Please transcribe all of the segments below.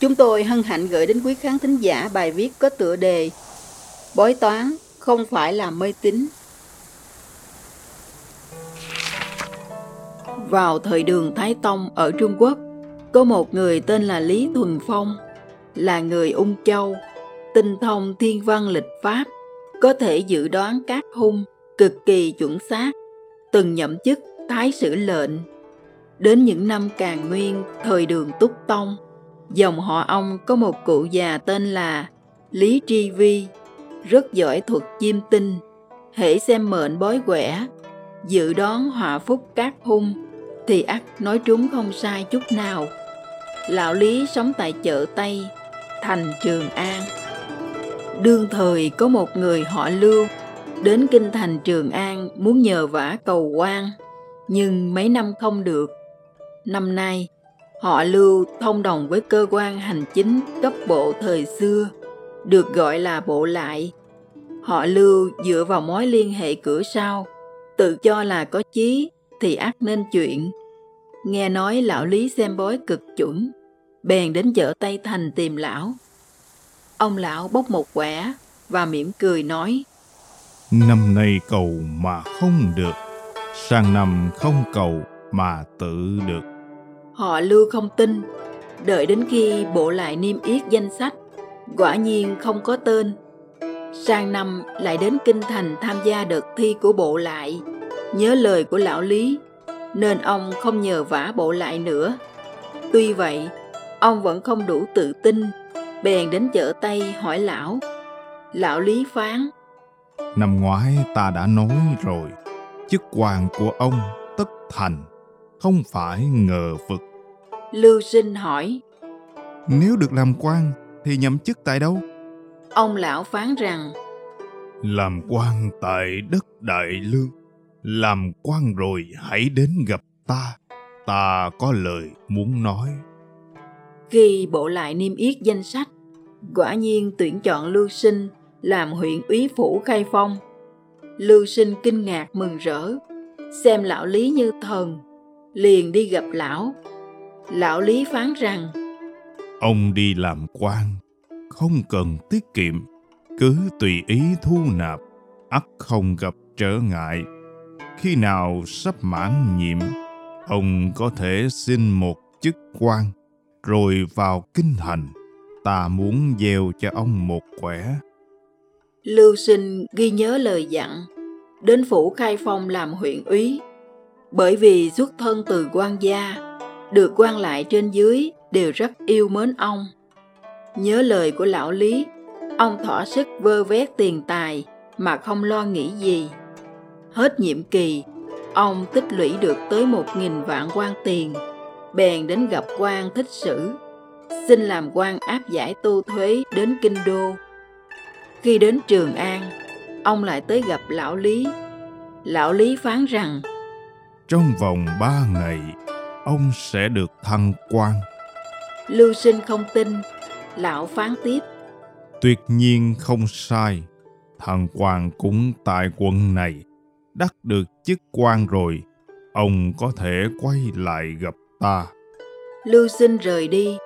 chúng tôi hân hạnh gửi đến quý khán thính giả bài viết có tựa đề Bói toán không phải là mê tín. Vào thời đường Thái Tông ở Trung Quốc, có một người tên là Lý Thuần Phong, là người ung châu, tinh thông thiên văn lịch pháp, có thể dự đoán các hung cực kỳ chuẩn xác, từng nhậm chức thái sử lệnh. Đến những năm Càn Nguyên, thời đường Túc Tông, dòng họ ông có một cụ già tên là Lý Tri Vi, rất giỏi thuật chiêm tinh, hễ xem mệnh bói quẻ, dự đoán họa phúc các hung, thì ắt nói trúng không sai chút nào. Lão Lý sống tại chợ Tây, thành Trường An. Đương thời có một người họ Lưu đến kinh thành Trường An muốn nhờ vả cầu quan, nhưng mấy năm không được. Năm nay, họ Lưu thông đồng với cơ quan hành chính cấp bộ thời xưa, được gọi là bộ lại. Họ Lưu dựa vào mối liên hệ cửa sau, tự cho là có chí thì ắt nên chuyện. Nghe nói lão Lý xem bói cực chuẩn, bèn đến chợ Tây Thành tìm lão. Ông lão bốc một quẻ và mỉm cười nói Năm nay cầu mà không được, sang năm không cầu mà tự được. Họ lưu không tin, đợi đến khi bộ lại niêm yết danh sách, quả nhiên không có tên. Sang năm lại đến Kinh Thành tham gia đợt thi của bộ lại, nhớ lời của lão Lý, nên ông không nhờ vả bộ lại nữa. Tuy vậy, ông vẫn không đủ tự tin, bèn đến chợ Tây hỏi lão. Lão Lý phán, Năm ngoái ta đã nói rồi, chức quan của ông tất thành, không phải ngờ vực. Lưu Sinh hỏi, Nếu được làm quan thì nhậm chức tại đâu? ông lão phán rằng, Làm quan tại đất Đại Lương. Làm quan rồi hãy đến gặp ta. Ta có lời muốn nói. Khi bộ lại niêm yết danh sách, quả nhiên tuyển chọn Lưu Sinh làm huyện úy phủ Khai Phong. Lưu Sinh kinh ngạc mừng rỡ, xem lão Lý như thần, liền đi gặp lão. Lão Lý phán rằng, Ông đi làm quan, không cần tiết kiệm, cứ tùy ý thu nạp, ắt không gặp trở ngại. Khi nào sắp mãn nhiệm, ông có thể xin một chức quan, rồi vào kinh thành. Ta muốn gieo cho ông một quẻ. Lưu Sinh ghi nhớ lời dặn, đến phủ Khai Phong làm huyện úy. Bởi vì xuất thân từ quan gia, được quan lại trên dưới đều rất yêu mến ông. Nhớ lời của lão Lý, ông thỏa sức vơ vét tiền tài mà không lo nghĩ gì. Hết nhiệm kỳ, ông tích lũy được tới một nghìn vạn quan tiền, bèn đến gặp quan thích sử, xin làm quan áp giải tu thuế đến kinh đô. Khi đến Trường An, ông lại tới gặp lão Lý. Lão Lý phán rằng, Trong vòng ba ngày, ông sẽ được thăng quan. Lưu Sinh không tin, lão phán tiếp, Tuyệt nhiên không sai. Thằng quan cũng tại quận này. Đắc được chức quan rồi, ông có thể quay lại gặp ta. Lưu Sinh rời đi,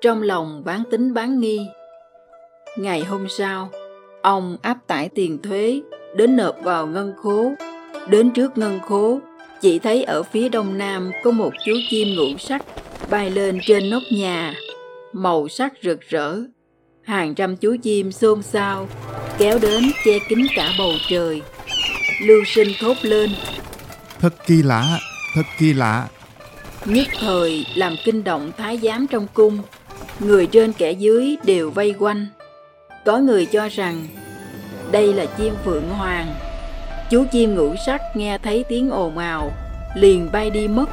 trong lòng bán tính bán nghi. Ngày hôm sau, ông áp tải tiền thuế đến nộp vào ngân khố. Đến trước ngân khố, chỉ thấy ở phía đông nam có một chú chim ngũ sắc bay lên trên nóc nhà, màu sắc rực rỡ. Hàng trăm chú chim xôn xao, kéo đến che kín cả bầu trời. Lưu sinh thốt lên, Thật kỳ lạ, thật kỳ lạ. nhất thời làm kinh động thái giám trong cung người trên kẻ dưới đều vây quanh có người cho rằng đây là chim phượng hoàng chú chim ngũ sắc nghe thấy tiếng ồn ào liền bay đi mất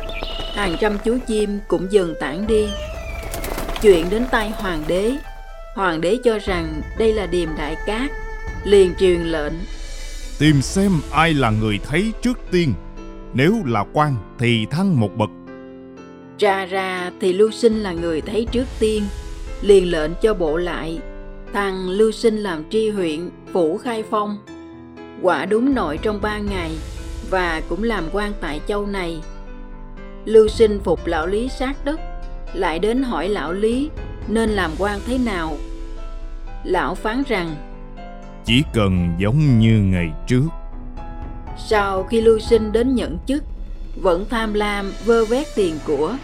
hàng trăm chú chim cũng dần tản đi Chuyện đến tay hoàng đế, hoàng đế cho rằng đây là điềm đại cát, liền truyền lệnh. Tìm xem ai là người thấy trước tiên, nếu là quan thì thăng một bậc. Ra ra thì Lưu Sinh là người thấy trước tiên, liền lệnh cho bộ lại, thằng Lưu Sinh làm tri huyện, phủ khai phong. Quả đúng nội trong ba ngày, và cũng làm quan tại châu này. Lưu Sinh phục lão Lý sát đất, lại đến hỏi lão Lý nên làm quan thế nào. Lão phán rằng Chỉ cần giống như ngày trước. Sau khi Lưu Sinh đến nhận chức, vẫn tham lam vơ vét tiền của,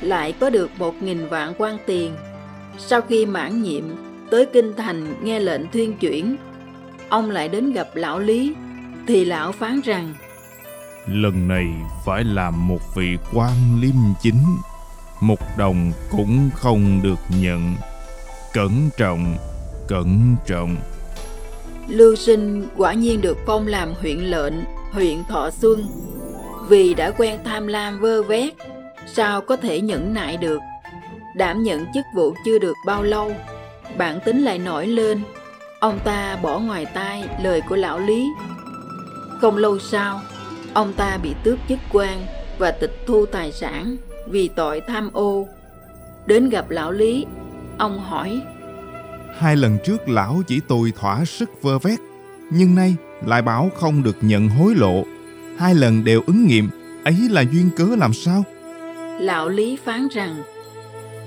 lại có được một nghìn vạn quan tiền. Sau khi mãn nhiệm, tới Kinh Thành nghe lệnh thuyên chuyển, ông lại đến gặp lão Lý, thì lão phán rằng Lần này phải làm một vị quan liêm chính, một đồng cũng không được nhận. Cẩn trọng, cẩn trọng. Lưu Sinh quả nhiên được phong làm huyện lệnh, huyện Thọ Xuân. Vì đã quen tham lam vơ vét, sao có thể nhẫn nại được. Đảm nhận chức vụ chưa được bao lâu, bản tính lại nổi lên. Ông ta bỏ ngoài tai lời của lão Lý. Không lâu sau, ông ta bị tước chức quan và tịch thu tài sản vì tội tham ô. Đến gặp lão Lý, ông hỏi Hai lần trước lão chỉ tôi thỏa sức vơ vét, nhưng nay lại bảo không được nhận hối lộ. Hai lần đều ứng nghiệm, ấy là duyên cớ làm sao? Lão Lý phán rằng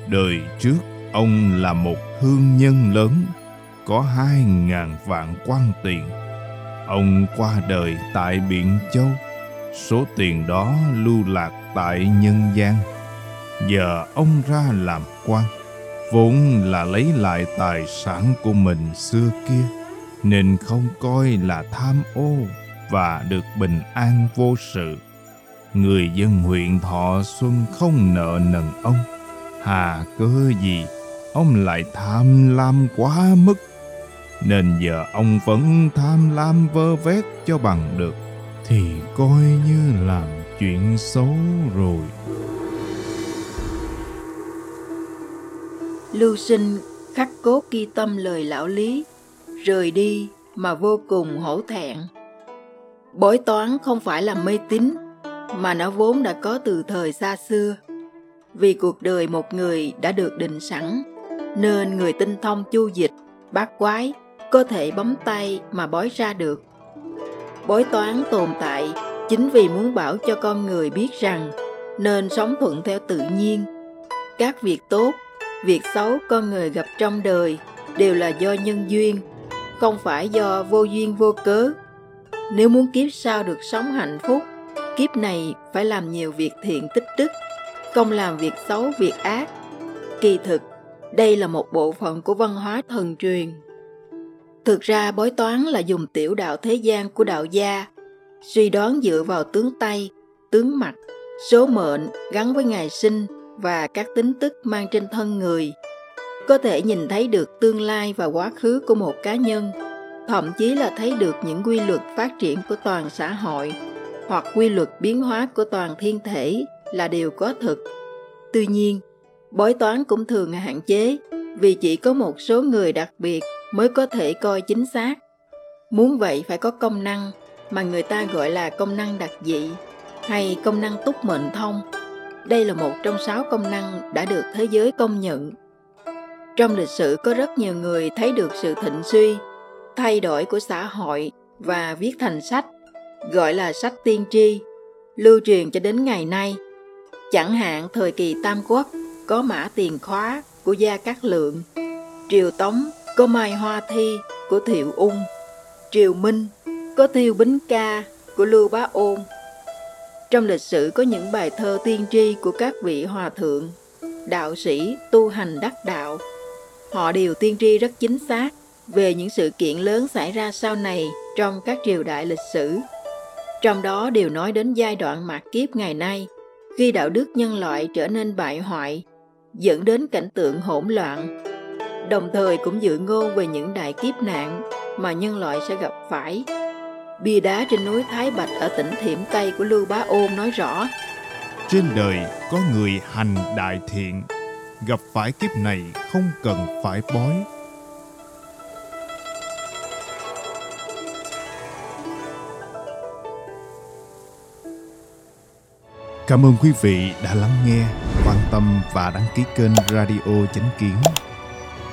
Đời trước, ông là một hương nhân lớn, có hai ngàn vạn quan tiền. Ông qua đời tại Biển Châu, số tiền đó lưu lạc tại nhân gian. Giờ ông ra làm quan, vốn là lấy lại tài sản của mình xưa kia, nên không coi là tham ô và được bình an vô sự. Người dân huyện Thọ Xuân không nợ nần ông, hà cớ gì ông lại tham lam quá mức nên giờ ông vẫn tham lam vơ vét cho bằng được thì coi như làm chuyện xấu rồi Lưu Sinh khắc cốt ghi tâm lời lão Lý, rời đi mà vô cùng hổ thẹn. Bói toán không phải là mê tín, mà nó vốn đã có từ thời xa xưa. Vì cuộc đời một người đã được định sẵn, nên người tinh thông chu dịch, bát quái có thể bấm tay mà bói ra được. Bói toán tồn tại chính vì muốn bảo cho con người biết rằng nên sống thuận theo tự nhiên. Các việc tốt, việc xấu con người gặp trong đời đều là do nhân duyên, không phải do vô duyên vô cớ. Nếu muốn kiếp sau được sống hạnh phúc, kiếp này phải làm nhiều việc thiện tích đức, không làm việc xấu việc ác. Kỳ thực, đây là một bộ phận của văn hóa thần truyền Thực ra bói toán là dùng tiểu đạo thế gian của đạo gia, suy đoán dựa vào tướng tay, tướng mặt, số mệnh gắn với ngày sinh và các tính tức mang trên thân người. Có thể nhìn thấy được tương lai và quá khứ của một cá nhân, thậm chí là thấy được những quy luật phát triển của toàn xã hội hoặc quy luật biến hóa của toàn thiên thể là điều có thực. Tuy nhiên, bói toán cũng thường hạn chế vì chỉ có một số người đặc biệt mới có thể coi chính xác. Muốn vậy phải có công năng mà người ta gọi là công năng đặc dị hay công năng túc mệnh thông. Đây là một trong sáu công năng đã được thế giới công nhận. Trong lịch sử có rất nhiều người thấy được sự thịnh suy, thay đổi của xã hội và viết thành sách, gọi là sách tiên tri, lưu truyền cho đến ngày nay. Chẳng hạn thời kỳ Tam Quốc có mã tiền khóa của Gia Cát Lượng, Triều Tống có Mai Hoa Thi của Thiệu Ung, Triều Minh có Tiêu Bính Ca của Lưu Bá Ôn. Trong lịch sử có những bài thơ tiên tri của các vị hòa thượng, đạo sĩ tu hành đắc đạo. Họ đều tiên tri rất chính xác về những sự kiện lớn xảy ra sau này trong các triều đại lịch sử. Trong đó đều nói đến giai đoạn mạt kiếp ngày nay, khi đạo đức nhân loại trở nên bại hoại, dẫn đến cảnh tượng hỗn loạn, đồng thời cũng dự ngôn về những đại kiếp nạn mà nhân loại sẽ gặp phải. Bia đá trên núi Thái Bạch ở tỉnh Thiểm Tây của Lưu Bá Ôn nói rõ Trên đời có người hành đại thiện, gặp phải kiếp này không cần phải bói. Cảm ơn quý vị đã lắng nghe, quan tâm và đăng ký kênh Radio Chánh Kiến.